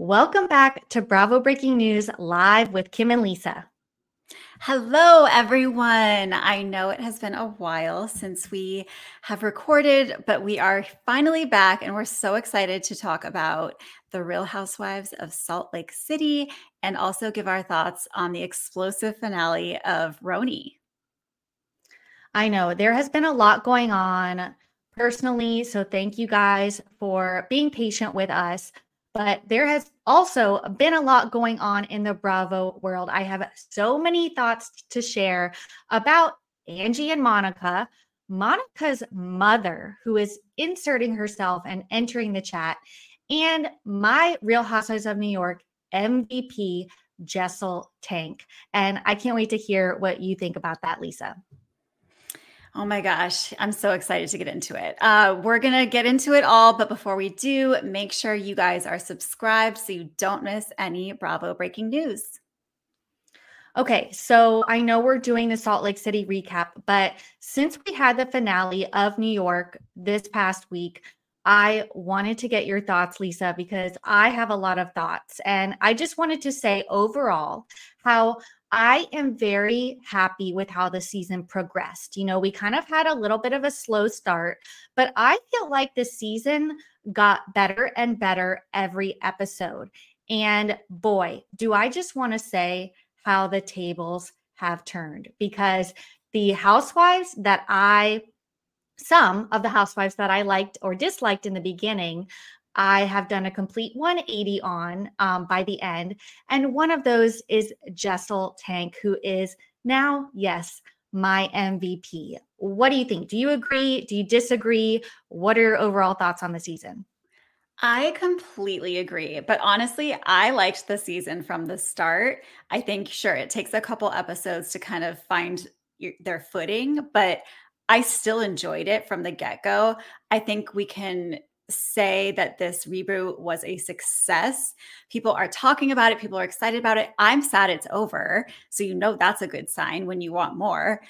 Welcome back to Bravo Breaking News live with Kim and Lisa. Hello, everyone. I know it has been a while since we have recorded, but we are finally back and we're so excited to talk about the Real Housewives of Salt Lake City and also give our thoughts on the explosive finale of RHONY. I know there has been a lot going on personally, so thank you guys for being patient with us but there has also been a lot going on in the Bravo world. I have so many thoughts to share about Angie and Monica, Monica's mother, who is inserting herself and entering the chat, and my Real Housewives of New York MVP, Jessel Taank. And I can't wait to hear what you think about that, Lisa. Oh my gosh, I'm so excited to get into it. Uh, we're going to get into it all, but before we do, make sure you guys are subscribed so you don't miss any Bravo breaking news. Okay, so I know we're doing the Salt Lake City recap, but since we had the finale of New York this past week, I wanted to get your thoughts, Lisa, because I have a lot of thoughts. And I just wanted to say overall how I am very happy with how the season progressed. You know, we kind of had a little bit of a slow start, but I feel like the season got better and better every episode. And boy, do I just want to say how the tables have turned because the housewives that I some of the housewives that I liked or disliked in the beginning I have done a complete 180 on um, by the end. And one of those is Jessel Taank, who is now, yes, my MVP. What do you think? Do you agree? Do you disagree? What are your overall thoughts on the season? I completely agree. But honestly, I liked the season from the start. I think, sure, it takes a couple episodes to kind of find your, their footing, but I still enjoyed it from the get go. I think we can say that this reboot was a success. People are talking about it, people are excited about it. I'm sad it's over. So, you know, that's a good sign when you want more.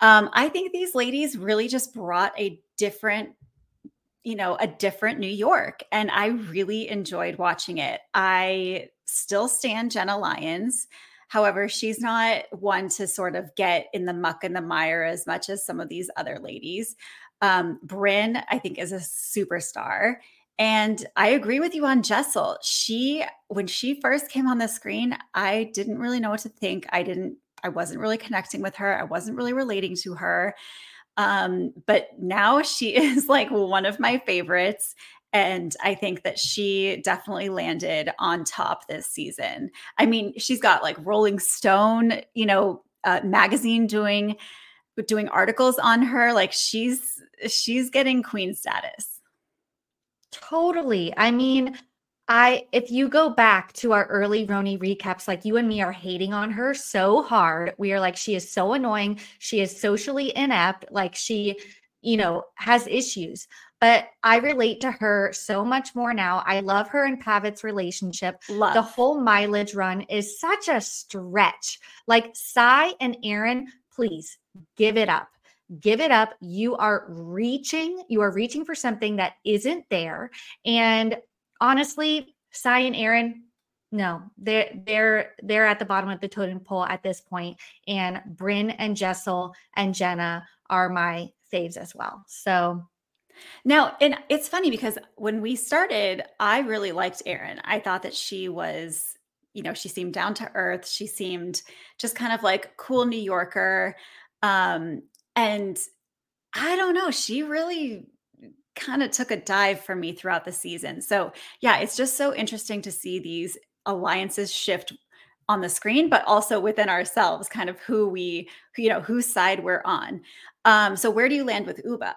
Um, I think these ladies really just brought a different, you know, a different New York. And I really enjoyed watching it. I still stand Jenna Lyons. However, she's not one to sort of get in the muck and the mire as much as some of these other ladies. Um, Brynn, I think, is a superstar. And I agree with you on Jessel. She, when she first came on the screen, I didn't really know what to think. I didn't, I wasn't really connecting with her. I wasn't really relating to her. Um, but now she is like one of my favorites. And I think that she definitely landed on top this season. I mean, she's got like Rolling Stone, you know, uh, magazine doing doing articles on her. Like she's she's getting queen status. Totally. I mean i if you go back to our early RHONY recaps like you and me are hating on her so hard. We are like she is so annoying. She is socially inept. Like she you know has issues but I relate to her so much more now. I love her and Pavit's relationship. Love. The whole mileage run is such a stretch. Like Sai and Erin, please give it up give it up you are reaching you are reaching for something that isn't there and honestly Sai and Erin no they're they're they're at the bottom of the totem pole at this point and Brynn and Jessel and Jenna are my faves as well so now, and it's funny because when we started, I really liked Erin. I thought that she was, you know, she seemed down to earth. She seemed just kind of like cool New Yorker. Um, and I don't know, she really kind of took a dive for me throughout the season. So, yeah, it's just so interesting to see these alliances shift on the screen, but also within ourselves, kind of who we, you know, whose side we're on. Um, so, where do you land with Ubah?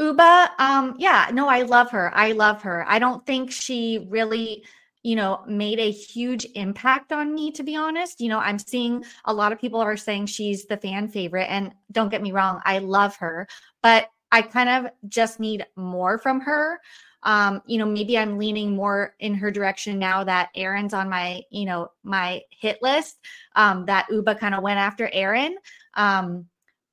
Ubah, um, yeah, no, I love her. I love her. I don't think she really you know, made a huge impact on me, to be honest. You know, I'm seeing a lot of people are saying she's the fan favorite. And don't get me wrong, I love her, but I kind of just need more from her. Um, you know, maybe I'm leaning more in her direction now that Erin's on my, you know, my hit list. Um, that Ubah kind of went after Erin. Um,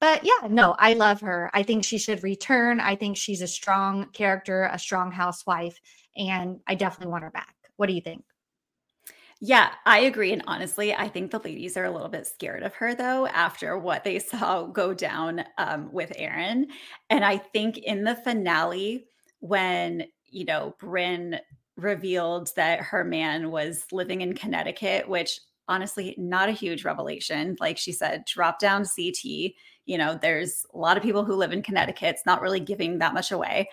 but yeah, no, I love her. I think she should return. I think she's a strong character, a strong housewife, and I definitely want her back. What do you think? Yeah, I agree. And honestly, I think the ladies are a little bit scared of her though, after what they saw go down um, with Erin. And I think in the finale, when, you know, Brynn revealed that her man was living in Connecticut, which honestly, not a huge revelation. Like she said, drop down CT. You know, there's a lot of people who live in Connecticut. It's not really giving that much away.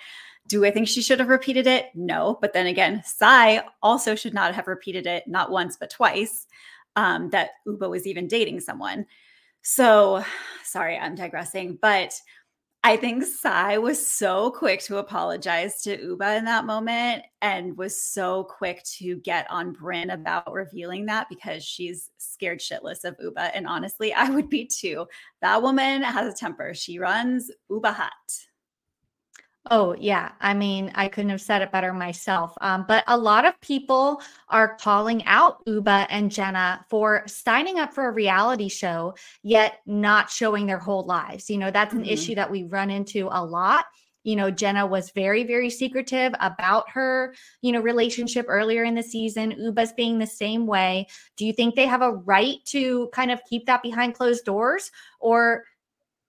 Do I think she should have repeated it? No. But then again, Sai also should not have repeated it, not once, but twice, um, that Ubah was even dating someone. So sorry, I'm digressing. But I think Sai was so quick to apologize to Ubah in that moment and was so quick to get on Brynn about revealing that because she's scared shitless of Ubah. And honestly, I would be too. That woman has a temper. She runs Ubah hot. Oh, yeah. I mean, I couldn't have said it better myself. Um, but a lot of people are calling out Ubah and Jenna for signing up for a reality show, yet not showing their whole lives. You know, that's an mm-hmm. issue that we run into a lot. You know, Jenna was very, very secretive about her, you know, relationship earlier in the season. Ubah's being the same way. Do you think they have a right to kind of keep that behind closed doors? Or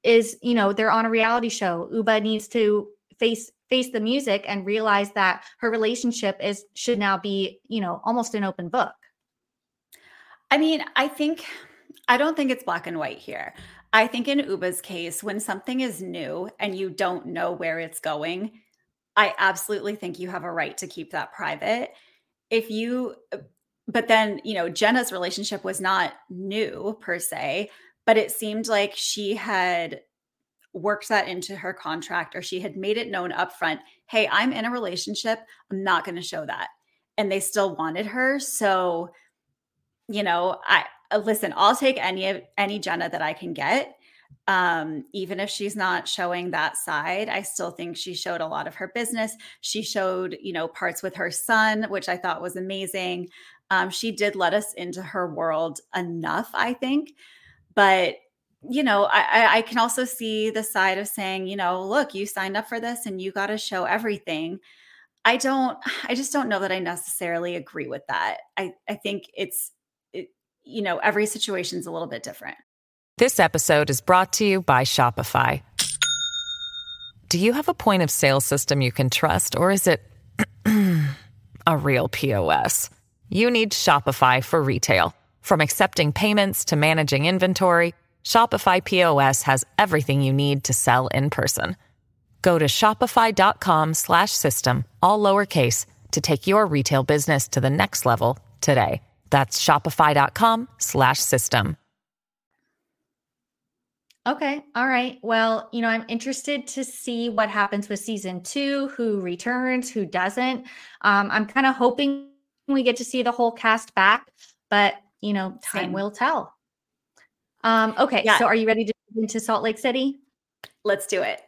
is, you know, they're on a reality show. Ubah needs to face face the music and realize that her relationship is should now be you know almost an open book. I mean i think i don't think it's black and white here. I think in ubah's case when something is new and you don't know where it's going i absolutely think you have a right to keep that private. If you but then you know jenna's relationship was not new per se but it seemed like she had worked that into her contract or she had made it known upfront hey i'm in a relationship i'm not going to show that and they still wanted her so you know i uh, listen i'll take any of any jenna that i can get um even if she's not showing that side i still think she showed a lot of her business she showed you know parts with her son which i thought was amazing um she did let us into her world enough i think but you know, I, I can also see the side of saying, you know, look, you signed up for this and you got to show everything. I don't, I just don't know that I necessarily agree with that. I, I think it's, it, you know, every situation is a little bit different. This episode is brought to you by Shopify. Do you have a point of sale system you can trust, or is it a real POS? You need Shopify for retail. From accepting payments to managing inventory, Shopify POS has everything you need to sell in person. Go to shopify.com slash system, all lowercase, to take your retail business to the next level today. That's shopify.com slash system. Okay. All right. Well, you know, I'm interested to see what happens with season two, who returns, who doesn't. Um, I'm kind of hoping we get to see the whole cast back, but, you know, time Same. will tell. Um, okay, yeah. so are you ready to move into Salt Lake City? Let's do it.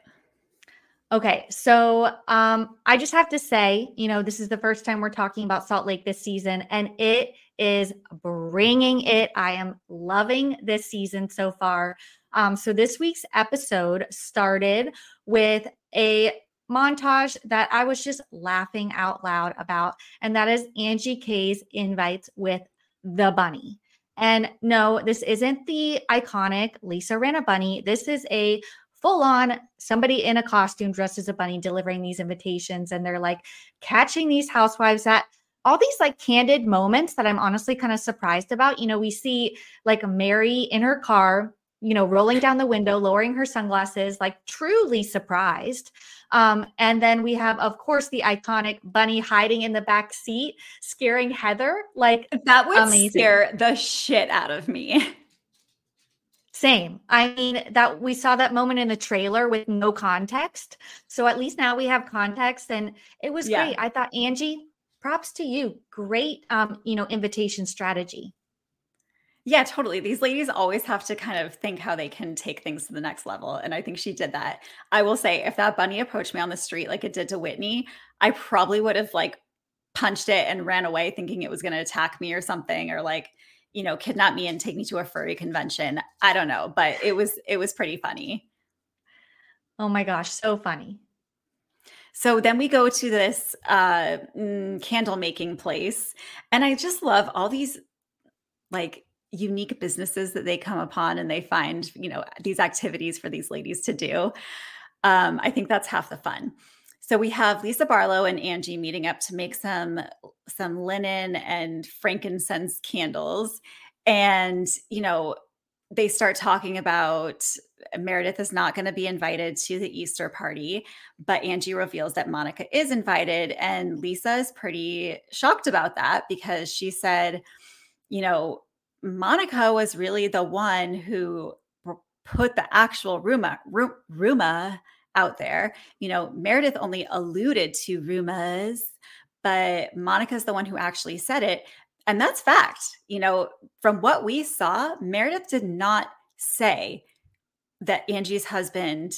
Okay, so um, I just have to say, you know, this is the first time we're talking about Salt Lake this season, and it is bringing it. I am loving this season so far. Um, so this week's episode started with a montage that I was just laughing out loud about, and that is Angie K's invites with the bunny. And no, this isn't the iconic Lisa Rinna bunny. This is a full on somebody in a costume dressed as a bunny delivering these invitations. And they're like catching these housewives at all these like candid moments that I'm honestly kind of surprised about. You know, we see like Mary in her car you know, rolling down the window, lowering her sunglasses, like truly surprised. Um, and then we have, of course, the iconic bunny hiding in the back seat, scaring Heather. Like that would amazing. scare the shit out of me. Same. I mean, that we saw that moment in the trailer with no context. So at least now we have context and it was yeah. great. I thought Angie, props to you. Great um, you know, invitation strategy. Yeah, totally. These ladies always have to kind of think how they can take things to the next level. And I think she did that. I will say, if that bunny approached me on the street like it did to Whitney, I probably would have like punched it and ran away thinking it was going to attack me or something, or like, you know, kidnap me and take me to a furry convention. I don't know, but it was it was pretty funny. Oh my gosh, so funny. So then we go to this uh, mm, candle making place, and I just love all these like unique businesses that they come upon and they find you know these activities for these ladies to do um, i think that's half the fun so we have lisa barlow and angie meeting up to make some some linen and frankincense candles and you know they start talking about Meredith is not going to be invited to the Easter party, but Angie reveals that Monica is invited. And Lisa is pretty shocked about that because she said, you know, Monica was really the one who put the actual rumor, rumor out there. You know, Meredith only alluded to rumors, but Monica's the one who actually said it. And that's fact. You know, from what we saw, Meredith did not say that Angie's husband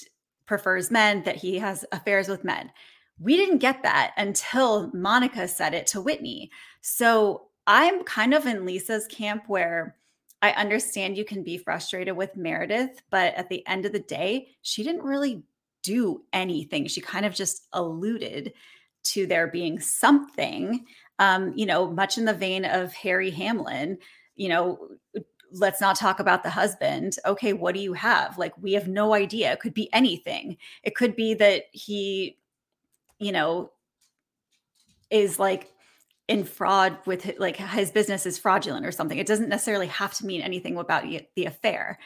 prefers men, that he has affairs with men. We didn't get that until Monica said it to Whitney. So I'm kind of in Lisa's camp where I understand you can be frustrated with Meredith, but at the end of the day, she didn't really do anything. She kind of just alluded to there being something, um, you know, much in the vein of Harry Hamlin, you know, let's not talk about the husband. Okay, what do you have? Like, we have no idea. It could be anything. It could be that he, you know, is like in fraud with like his business is fraudulent or something. It doesn't necessarily have to mean anything about the affair.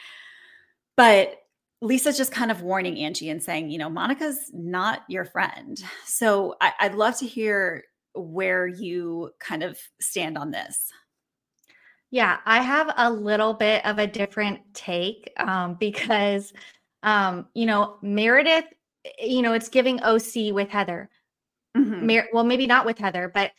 But Lisa's just kind of warning Angie and saying, you know, Monica's not your friend. So I, would love to hear where you kind of stand on this. Yeah, I have a little bit of a different take um, because, um, you know, Meredith, you know, it's giving OC with Heather. Mm-hmm. Mer- well, maybe not with Heather, but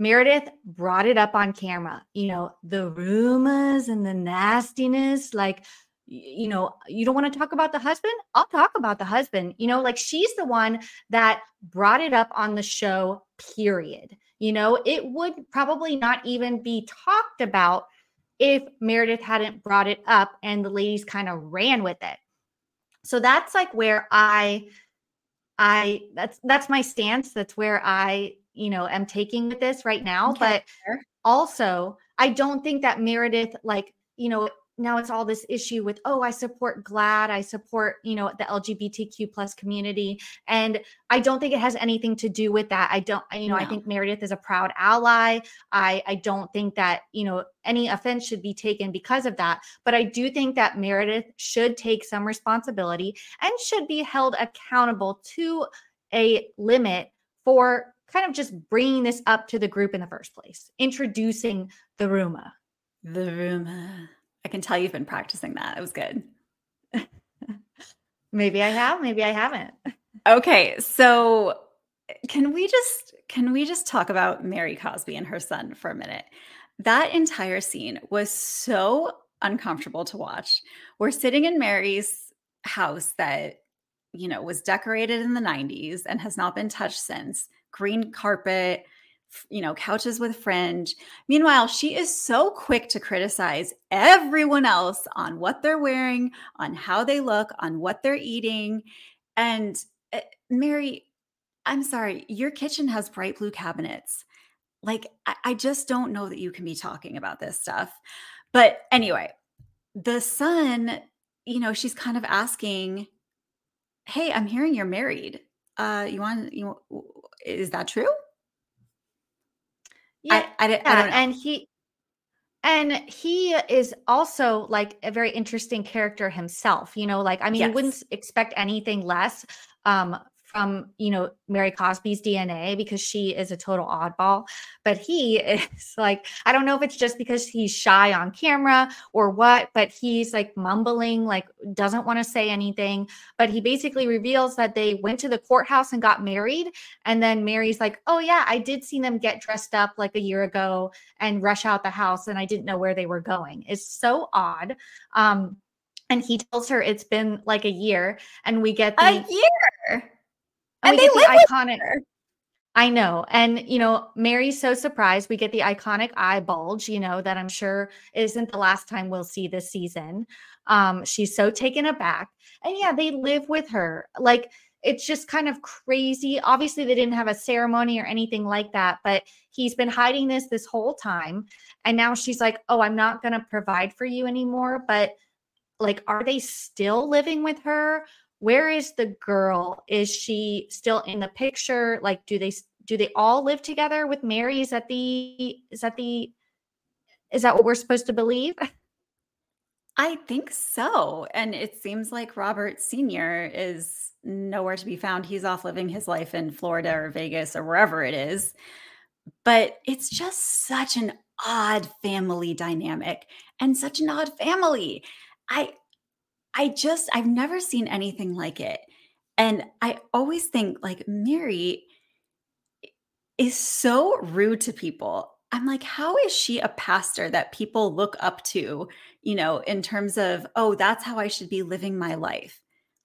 Meredith brought it up on camera, you know, the rumors and the nastiness. Like, you know, you don't want to talk about the husband? I'll talk about the husband. You know, like she's the one that brought it up on the show, period. You know, it would probably not even be talked about if Meredith hadn't brought it up and the ladies kind of ran with it. So that's like where I I that's that's my stance. That's where I you know am taking with this right now okay. but also i don't think that meredith like you know now it's all this issue with oh i support GLAAD i support you know the lgbtq plus community and i don't think it has anything to do with that i don't you know no. i think meredith is a proud ally i i don't think that you know any offense should be taken because of that but i do think that meredith should take some responsibility and should be held accountable to a limit for kind of just bringing this up to the group in the first place, introducing the rumor. The rumor. I can tell you've been practicing that. It was good. maybe I have, maybe I haven't. Okay, so can we just can we just talk about Mary Cosby and her son for a minute? That entire scene was so uncomfortable to watch. We're sitting in Mary's house that you know was decorated in the 90s and has not been touched since green carpet, you know, couches with fringe. Meanwhile, she is so quick to criticize everyone else on what they're wearing, on how they look, on what they're eating. And uh, Mary, I'm sorry, your kitchen has bright blue cabinets. Like, I, I just don't know that you can be talking about this stuff. But anyway, the son, you know, she's kind of asking, Hey, I'm hearing you're married. Uh, you want you is that true? Yeah, I, I, and he And he is also like a very interesting character himself. You know, like, I mean, yes. you wouldn't expect anything less um, from you know Mary Cosby's DNA because she is a total oddball. But he is like I don't know if it's just because he's shy on camera or what but he's like mumbling like doesn't want to say anything. But he basically reveals that they went to the courthouse and got married. And then Mary's like oh yeah I did see them get dressed up like a year ago and rush out the house and I didn't know where they were going. It's so odd. Um and he tells her it's been like a year and we get the, a year and, they live the iconic. I know. And, you know, Mary's so surprised. We get the iconic eye bulge, you know, that I'm sure isn't the last time we'll see this season. Um, she's so taken aback. And yeah, they live with her. Like, it's just kind of crazy. Obviously, they didn't have a ceremony or anything like that, but he's been hiding this this whole time. And now she's like, oh, I'm not going to provide for you anymore. But, like, are they still living with her? Where is the girl? Is she still in the picture? Like do they do they all live together with mary? Is that the is that the is that what we're supposed to believe? I think so and it seems like robert senior is nowhere to be found. He's off living his life in florida or vegas or wherever it is. But it's just such an odd family dynamic and such an odd family. I I just, I've never seen anything like it. And I always think like Mary is so rude to people. I'm like, how is she a pastor that people look up to, you know, in terms of, oh, that's how I should be living my life?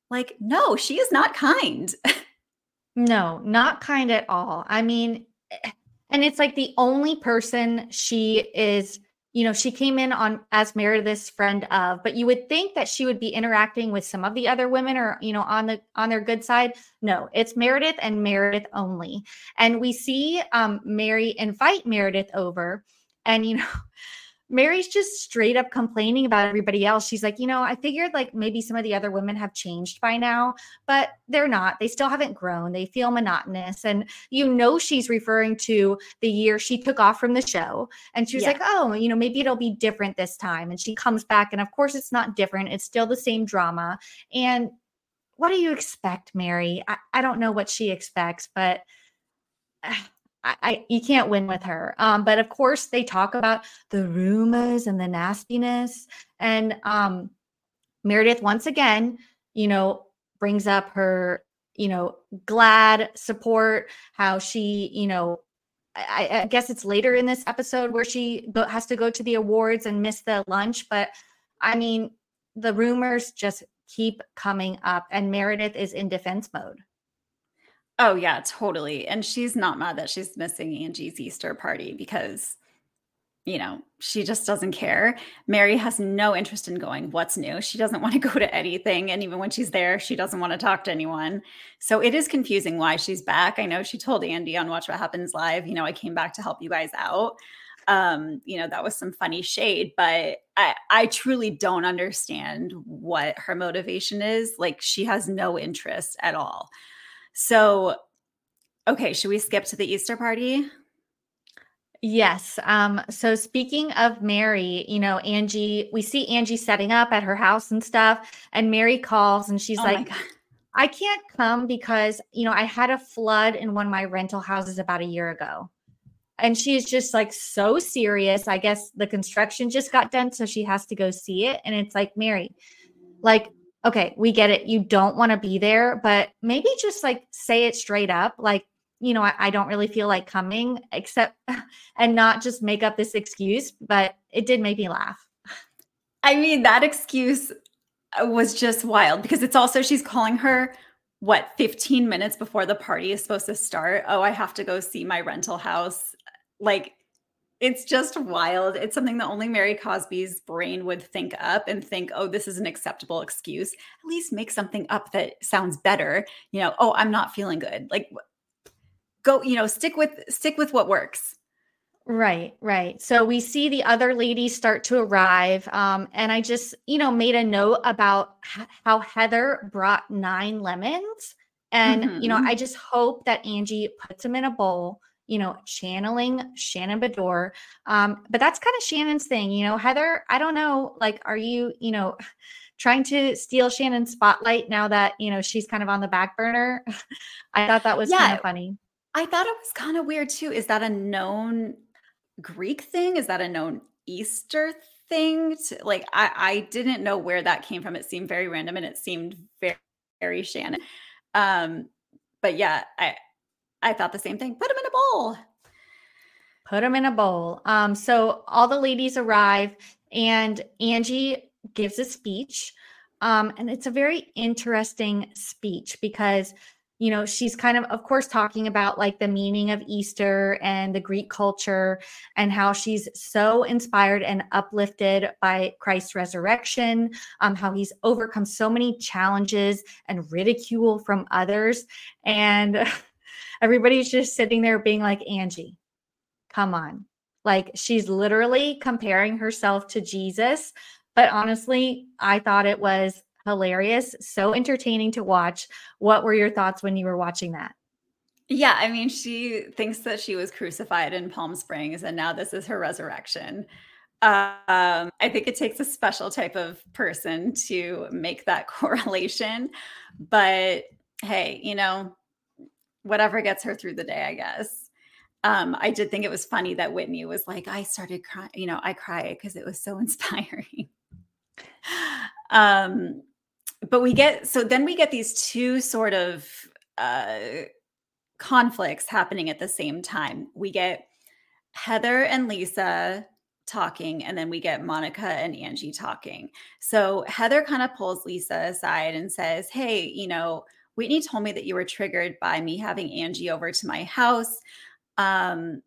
Like, no, she is not kind. no, not kind at all. I mean, eh, and it's like the only person she is you know, she came in on as Meredith's friend of, but you would think that she would be interacting with some of the other women or, you know, on the on their good side. No, it's Meredith and Meredith only. And we see um Mary invite Meredith over and you know Mary's just straight up complaining about everybody else. She's like, you know, I figured like maybe some of the other women have changed by now, but they're not. They still haven't grown. They feel monotonous. And you know, she's referring to the year she took off from the show. And she was yeah. like, oh, you know, maybe it'll be different this time. And she comes back. And of course, it's not different. It's still the same drama. And what do you expect, Mary? I, I don't know what she expects, but. Uh, I, I, you can't win with her. Um, but of course, they talk about the rumors and the nastiness. And um, Meredith, once again, you know, brings up her, you know, GLAAD support, how she, you know, I, I guess it's later in this episode where she go, has to go to the awards and miss the lunch. But I mean, the rumors just keep coming up, and Meredith is in defense mode. Oh yeah, totally. And she's not mad that she's missing Angie's Easter party because you know, she just doesn't care. Mary has no interest in going. What's new? She doesn't want to go to anything. And even when she's there, she doesn't want to talk to anyone. So it is confusing why she's back. I know she told Andy on Watch What Happens Live, you know, I came back to help you guys out. Um, you know, that was some funny shade, but I, I truly don't understand what her motivation is. Like, she has no interest at all. So, okay, should we skip to the Easter party? Yes. Um, so speaking of Mary, you know, Angie, we see Angie setting up at her house and stuff, and Mary calls and she's oh like, I can't come because, you know, I had a flood in one of my rental houses about a year ago. And she's just like so serious. I guess the construction just got done, so she has to go see it. And it's like, Mary, like okay, we get it. You don't want to be there, but maybe just like say it straight up. Like, you know, I, I, don't really feel like coming, except and not just make up this excuse, but it did make me laugh. I mean, that excuse uh, was just wild because it's also she's calling her what 15 minutes before the party is supposed to start. Oh, I have to go see my rental house. Like, it's just wild. It's something that only Mary Cosby's brain would think up and think, oh, this is an acceptable excuse. At least make something up that sounds better. You know, oh, I'm not feeling good. Like go, you know, stick with stick with what works. Right, right. So we see the other ladies start to arrive. Um, and I just, you know, made a note about how Heather brought nine lemons. And, mm-hmm. you know, mm-hmm. I just hope that Angie puts them in a bowl you know, channeling Shannon Beador. Um, but that's kind of Shannon's thing, you know. Heather, I don't know, like, are you, you know, trying to steal Shannon's spotlight now that, you know, she's kind of on the back burner? I thought that was yeah, kind of funny. I thought it was kind of weird too. Is that a known Greek thing? Is that a known Easter thing? To, like, I, I didn't know where that came from. It seemed very random and it seemed very, very Shannon. Um, but yeah, I I thought the same thing. Put them in a bowl. Put them in a bowl. Um, so all the ladies arrive, and Angie gives a speech. Um, and it's a very interesting speech because you know she's kind of of course talking about like the meaning of easter and the greek culture and how she's so inspired and uplifted by christ's resurrection um, how he's overcome so many challenges and ridicule from others and everybody's just sitting there being like, Angie, come on. Like she's literally comparing herself to Jesus. But honestly, I thought it was hilarious, so entertaining to watch. What were your thoughts when you were watching that? Yeah, I mean, she thinks that she was crucified in Palm Springs and now this is her resurrection. Um, I think it takes a special type of person to make that correlation. But hey, you know, whatever gets her through the day, I guess. Um, I did think it was funny that Whitney was like, I started crying, you know, I cried because it was so inspiring. um, but we get so then we get these two sort of uh conflicts happening at the same time. We get Heather and Lisa talking, and then we get Monica and Angie talking. So Heather kind of pulls Lisa aside and says, Hey, you know, Whitney told me that you were triggered by me having Angie over to my house. Um,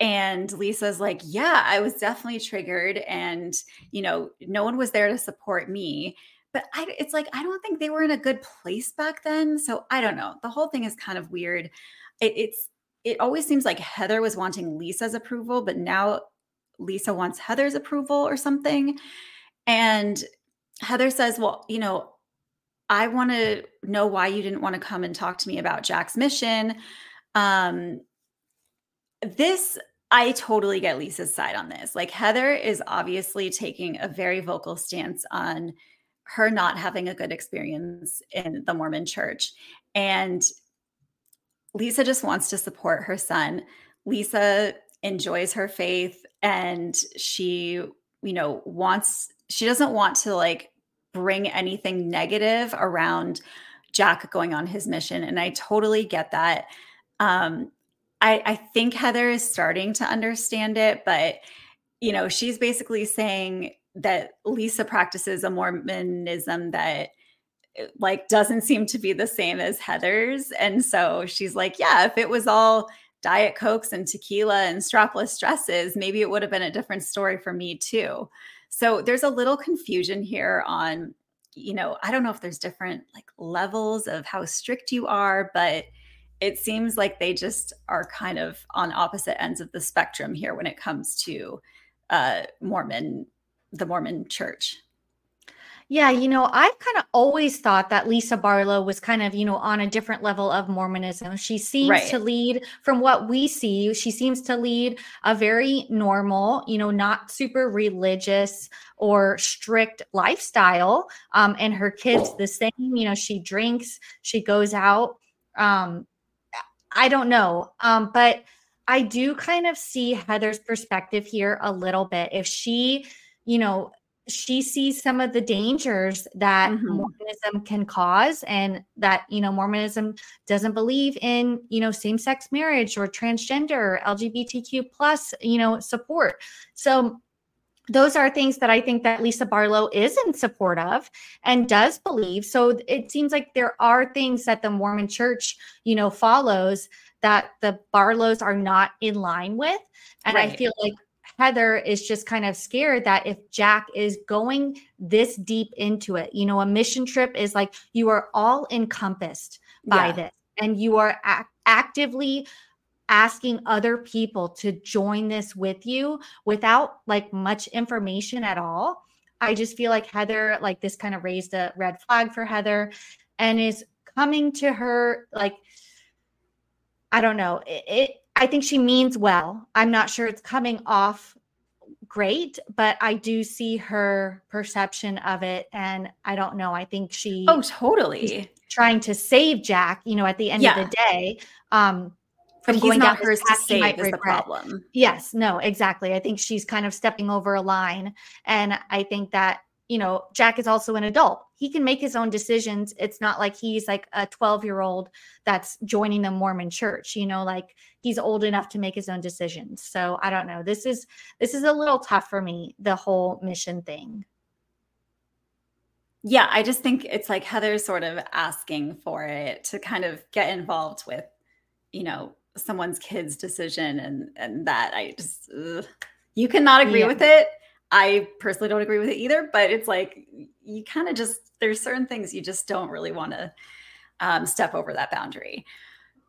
and Lisa's like, Yeah, I was definitely triggered. And, you know, no one was there to support me. But I, it's like, I don't think they were in a good place back then. So I don't know. The whole thing is kind of weird. It, it's, it always seems like Heather was wanting Lisa's approval, but now Lisa wants Heather's approval or something. And Heather says, Well, you know, I want to know why you didn't want to come and talk to me about Jack's mission. Um, this, I totally get Lisa's side on this. Like, Heather is obviously taking a very vocal stance on her not having a good experience in the Mormon church. And Lisa just wants to support her son. Lisa enjoys her faith and she, you know, wants, she doesn't want to like bring anything negative around Jack going on his mission. And I totally get that. Um, I, I think Heather is starting to understand it, but you know, she's basically saying that Lisa practices a Mormonism that like doesn't seem to be the same as Heather's. And so she's like, yeah, if it was all diet cokes and tequila and strapless dresses, maybe it would have been a different story for me too. So there's a little confusion here on, you know, I don't know if there's different like levels of how strict you are, but it seems like they just are kind of on opposite ends of the spectrum here when it comes to uh, Mormon, the Mormon church. Yeah, you know, I've kind of always thought that Lisa Barlow was kind of, you know, on a different level of Mormonism. She seems right. to lead, from what we see, she seems to lead a very normal, you know, not super religious or strict lifestyle. Um, and her kids the same, you know, she drinks, she goes out. Um, I don't know. Um, but I do kind of see Heather's perspective here a little bit. If she, you know, she sees some of the dangers that mm-hmm. Mormonism can cause and that you know Mormonism doesn't believe in you know same-sex marriage or transgender or LGBTQ plus you know support so those are things that I think that Lisa Barlow is in support of and does believe so it seems like there are things that the Mormon church you know follows that the Barlows are not in line with and right. I feel like Heather is just kind of scared that if Jack is going this deep into it, you know, a mission trip is like you are all encompassed by yeah. this and you are ac- actively asking other people to join this with you without like much information at all. I just feel like Heather, like this kind of raised a red flag for Heather and is coming to her like, I don't know. It, it I think she means well. I'm not sure it's coming off great, but I do see her perception of it. And I don't know. I think she Oh, totally. Trying to save Jack, you know, at the end Yeah. of the day. Um from he's going not down hers to save is the problem. Yes, no, exactly. I think she's kind of stepping over a line. And I think that, you know, Jack is also an adult. He can make his own decisions. It's not like he's like a 12 year old that's joining the Mormon church, you know, like he's old enough to make his own decisions. So I don't know. This is, this is a little tough for me, the whole mission thing. Yeah, I just think it's like Heather's sort of asking for it to kind of get involved with, you know, someone's kid's decision and and that I just ugh. you cannot agree Yeah. with it. I personally don't agree with it either, but it's like you kind of just there's certain things you just don't really want to um, step over that boundary.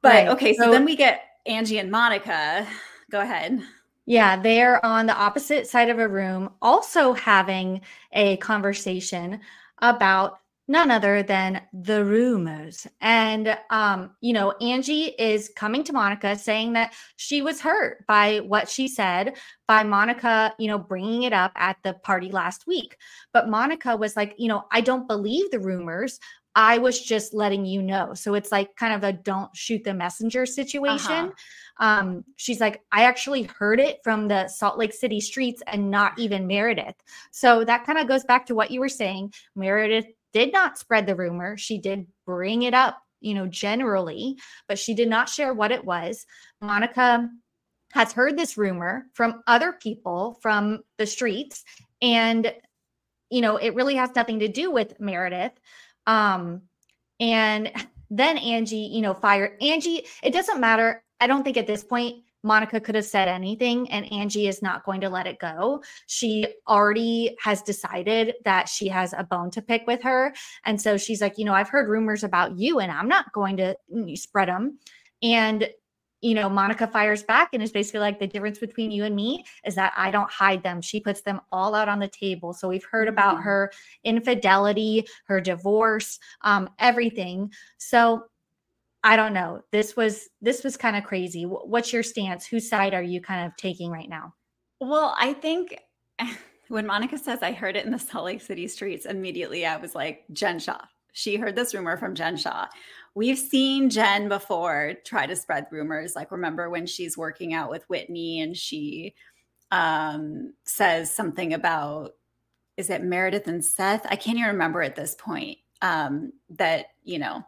But Right. okay, so, So- then we get Angie and Monica. Go ahead. Yeah, they're on the opposite side of a room, also having a conversation about none other than the rumors. And, um, you know, Angie is coming to Monica saying that she was hurt by what she said by Monica, you know, bringing it up at the party last week. But Monica was like, you know, I don't believe the rumors. I was just letting you know. So it's like kind of a don't shoot the messenger situation. Uh-huh. Um, she's like, I actually heard it from the Salt Lake City streets and not even Meredith. So that kind of goes back to what you were saying. Meredith did not spread the rumor. She did bring it up, you know, generally, but she did not share what it was. Monica has heard this rumor from other people from the streets and you know, it really has nothing to do with Meredith. Um, and then Angie, you know, fired Angie. It doesn't matter. I don't think at this point Monica could have said anything, and Angie is not going to let it go. She already has decided that she has a bone to pick with her. And so she's like, you know, I've heard rumors about you, and I'm not going to mm, spread them. And you know, Monica fires back and is basically like the difference between you and me is that I don't hide them. She puts them all out on the table. So we've heard about Mhm. her infidelity, her divorce, um, everything. So I don't know. This was this was kind of crazy. What's your stance? Whose side are you kind of taking right now? Well, I think when Monica says I heard it in the Salt Lake City streets, immediately I was like, Jen Shaw. She heard this rumor from Jen Shaw. We've seen Jen before try to spread rumors. Like, remember when she's working out with Whitney and she um, says something about, is it Meredith and Seth? I can't even remember at this point. Um, that, you know,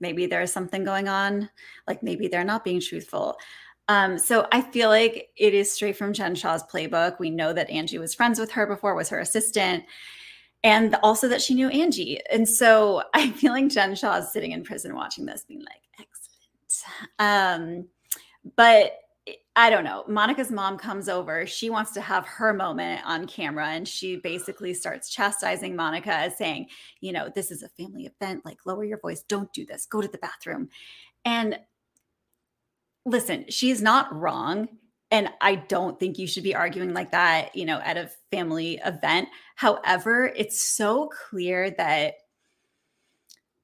maybe there's something going on. Like, maybe they're not being truthful. Um, so I feel like it is straight from Jen Shaw's playbook. We know that Angie was friends with her before, was her assistant, and also that she knew Angie. And so I feel like Jen Shaw is sitting in prison watching this, being like, excellent. Um, but I don't know. Monica's mom comes over. She wants to have her moment on camera, and she basically starts chastising Monica as saying, you know, this is a family event. Like, lower your voice. Don't do this. Go to the bathroom. And listen, she's not wrong. And I don't think you should be arguing like that, you know, at a family event. However, it's so clear that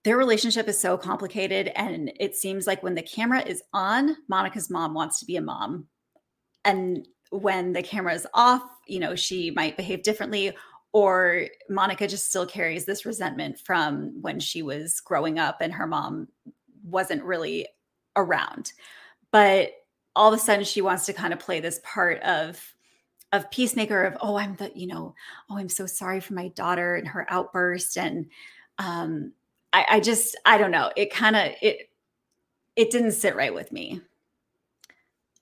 their relationship is so complicated. And it seems like when the camera is on, Monica's mom wants to be a mom. And when the camera is off, you know, she might behave differently. Or Monica just still carries this resentment from when she was growing up and her mom wasn't really around but all of a sudden she wants to kind of play this part of of peacemaker of oh i'm the you know oh i'm so sorry for my daughter and her outburst and um i i just i don't know it kind of it it didn't sit right with me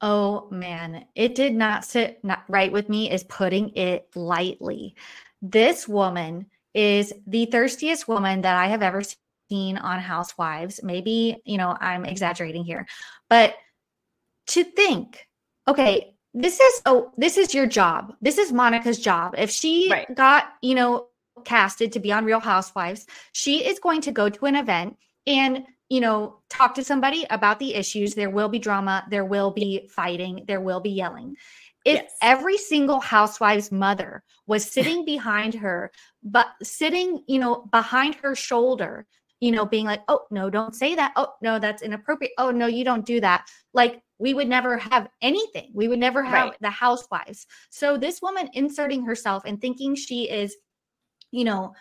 Oh man, it did not sit not right with me is putting it lightly. This woman is the thirstiest woman that I have ever seen on Housewives. Maybe, you know, I'm exaggerating here. But to think, okay, this is oh, this is your job. This is Monica's job. If she Right. got, you know, casted to be on Real Housewives, she is going to go to an event and you know, talk to somebody about the issues. There will be drama, there will be fighting, there will be yelling. If Yes. every single housewife's mother was sitting behind her, but sitting, you know, behind her shoulder, you know, being like, oh, no, don't say that. Oh, no, that's inappropriate. Oh, no, you don't do that. Like, we would never have anything. We would never have Right. the housewives. So this woman inserting herself and thinking she is, you know,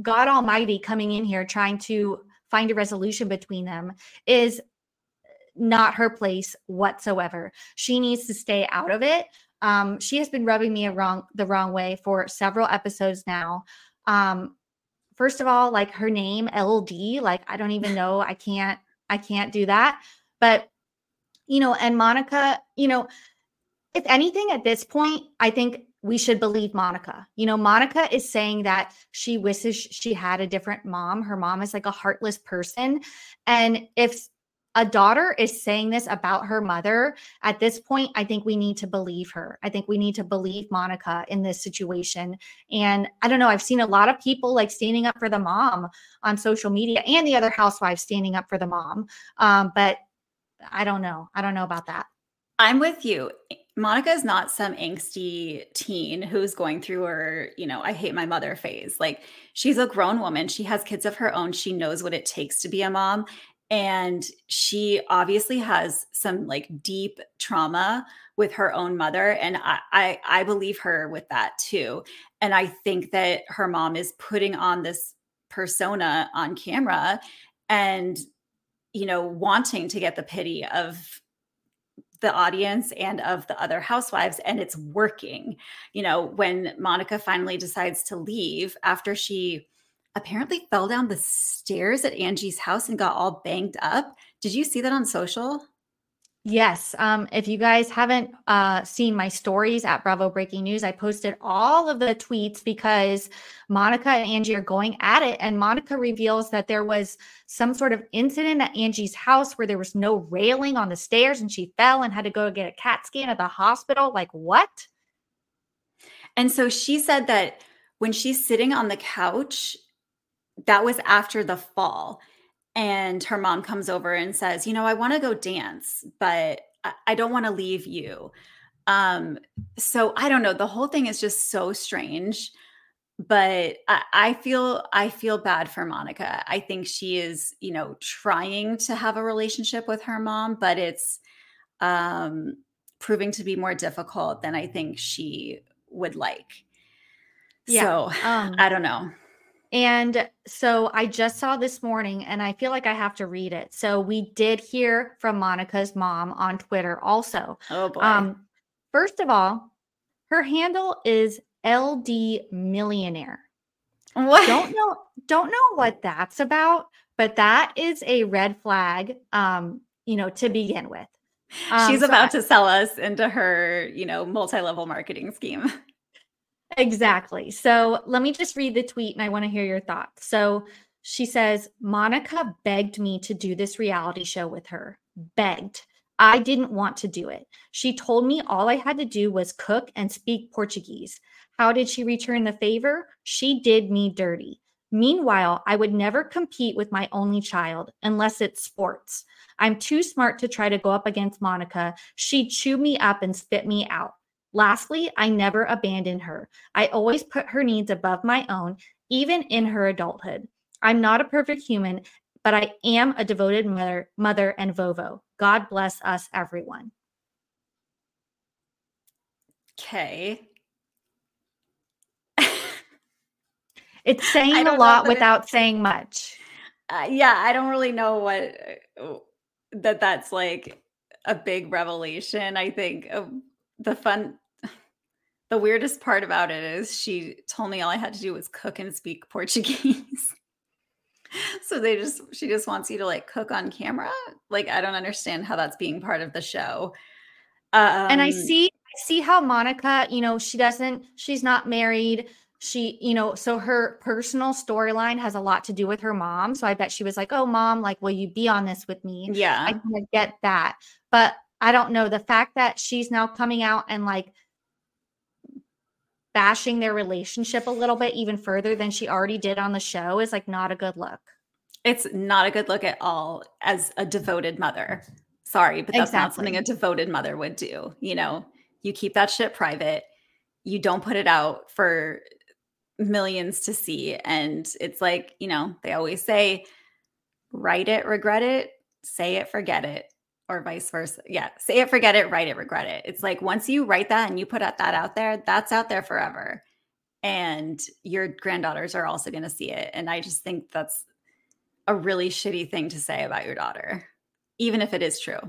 God Almighty coming in here trying to find a resolution between them is not her place whatsoever. She needs to stay out of it. Um, she has been rubbing me a wrong the wrong way for several episodes now. Um, first of all, like her name LD, like I don't even know. I can't I can't do that. But you know, and Monica, you know, if anything at this point, I think we should believe Monica. You know, Monica is saying that she wishes she had a different mom. Her mom is like a heartless person. And if a daughter is saying this about her mother, at this point, I think we need to believe her. I think we need to believe Monica in this situation. And I don't know, I've seen a lot of people like standing up for the mom on social media and the other housewives standing up for the mom. Um, but I don't know. I don't know about that. I'm with you. Monica is not some angsty teen who's going through her, you know, I hate my mother phase. Like she's a grown woman. She has kids of her own. She knows what it takes to be a mom. And she obviously has some like deep trauma with her own mother. And I, I, I believe her with that too. And I think that her mom is putting on this persona on camera and, you know, wanting to get the pity of the audience and of the other housewives and it's working. You know when monica finally decides to leave after she apparently fell down the stairs at angie's house and got all banged up did you see that on social Yes. Um, if you guys haven't uh, seen my stories at Bravo Breaking News, I posted all of the tweets because Monica and Angie are going at it. And Monica reveals that there was some sort of incident at Angie's house where there was no railing on the stairs and she fell and had to go get a CAT scan at the hospital. Like, what? and so she said that when she's sitting on the couch that was after the fall and her mom comes over and says you know i want to go dance but I, I don't want to leave you. Um so i don't know the whole thing is just so strange but I, I feel i feel bad for monica. I think she is you know trying to have a relationship with her mom but it's um proving to be more difficult than i think she would like. Yeah, so Um, i don't know And so I just saw this morning and I feel like I have to read it. So we did hear from Monica's mom on Twitter also. oh boy Um, first of all, her handle is LD Millionaire. what Don't know, don't know what that's about, but that is a red flag. Um, you know, to begin with. Um, she's so about I- to sell us into her you know multi-level marketing scheme Exactly. So let me just read the tweet and I want to hear your thoughts. So she says, Monica begged me to do this reality show with her. Begged. I didn't want to do it. She told me all I had to do was cook and speak Portuguese. How did she return the favor? She did me dirty. Meanwhile, I would never compete with my only child unless it's sports. I'm too smart to try to go up against Monica. She chewed me up and spit me out. Lastly, I never abandoned her. I always put her needs above my own, even in her adulthood. I'm not a perfect human, but I am a devoted mother, mother and Vovo. God bless us, everyone. okay It's saying a lot it- without saying much. uh, yeah i don't really know what that that's like a big revelation i think uh, the fun the weirdest part about it is she told me all i had to do was cook and speak portuguese so they just she just wants you to like cook on camera like i don't understand how that's being part of the show um, and I see I see how Monica, you know, she doesn't she's not married. She, you know, so her personal storyline has a lot to do with her mom. So I bet she was like, "Oh, mom, like will you be on this with me?" yeah I get that. But I don't know the fact that she's now coming out and like bashing their relationship a little bit even further than she already did on the show is like not a good look. It's not a good look at all as a devoted mother. Sorry, but that's not something a devoted mother would do. You know, you keep that shit private. You don't put it out for millions to see. And it's like, you know, they always say, write it, regret it, say it, forget it. Or vice versa. Yeah. Say it, forget it, write it, regret it. It's like once you write that and you put that out there, that's out there forever. And your granddaughters are also going to see it. And I just think that's a really shitty thing to say about your daughter, even if it is true.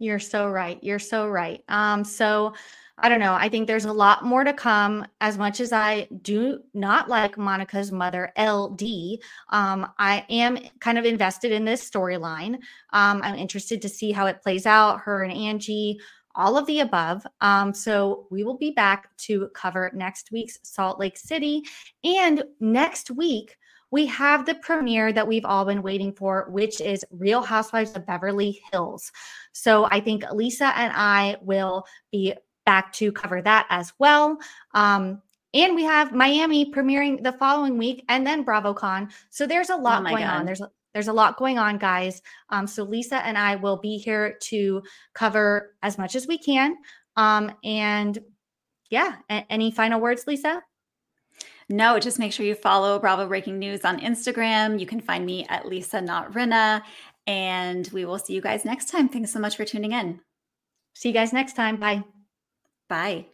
You're so right. You're so right. Um, so I don't know. I think there's a lot more to come. As much as I do not like Monica's mother, LD, um, I am kind of invested in this storyline. Um, I'm interested to see how it plays out, her and Angie, all of the above. Um, so we will be back to cover next week's Salt Lake City. And next week, we have the premiere that we've all been waiting for, which is Real Housewives of Beverly Hills. So I think Lisa and I will be back to cover that as well. Um, and we have Miami premiering the following week and then BravoCon. So there's a lot oh going God. on. There's a, there's a lot going on, guys. Um, so Lisa and I will be here to cover as much as we can. Um, and yeah, a- any final words, Lisa? No, just make sure you follow Bravo Breaking News on Instagram. You can find me at Lisa Not Rinna. And we will see you guys next time. Thanks so much for tuning in. See you guys next time. Bye. Bye.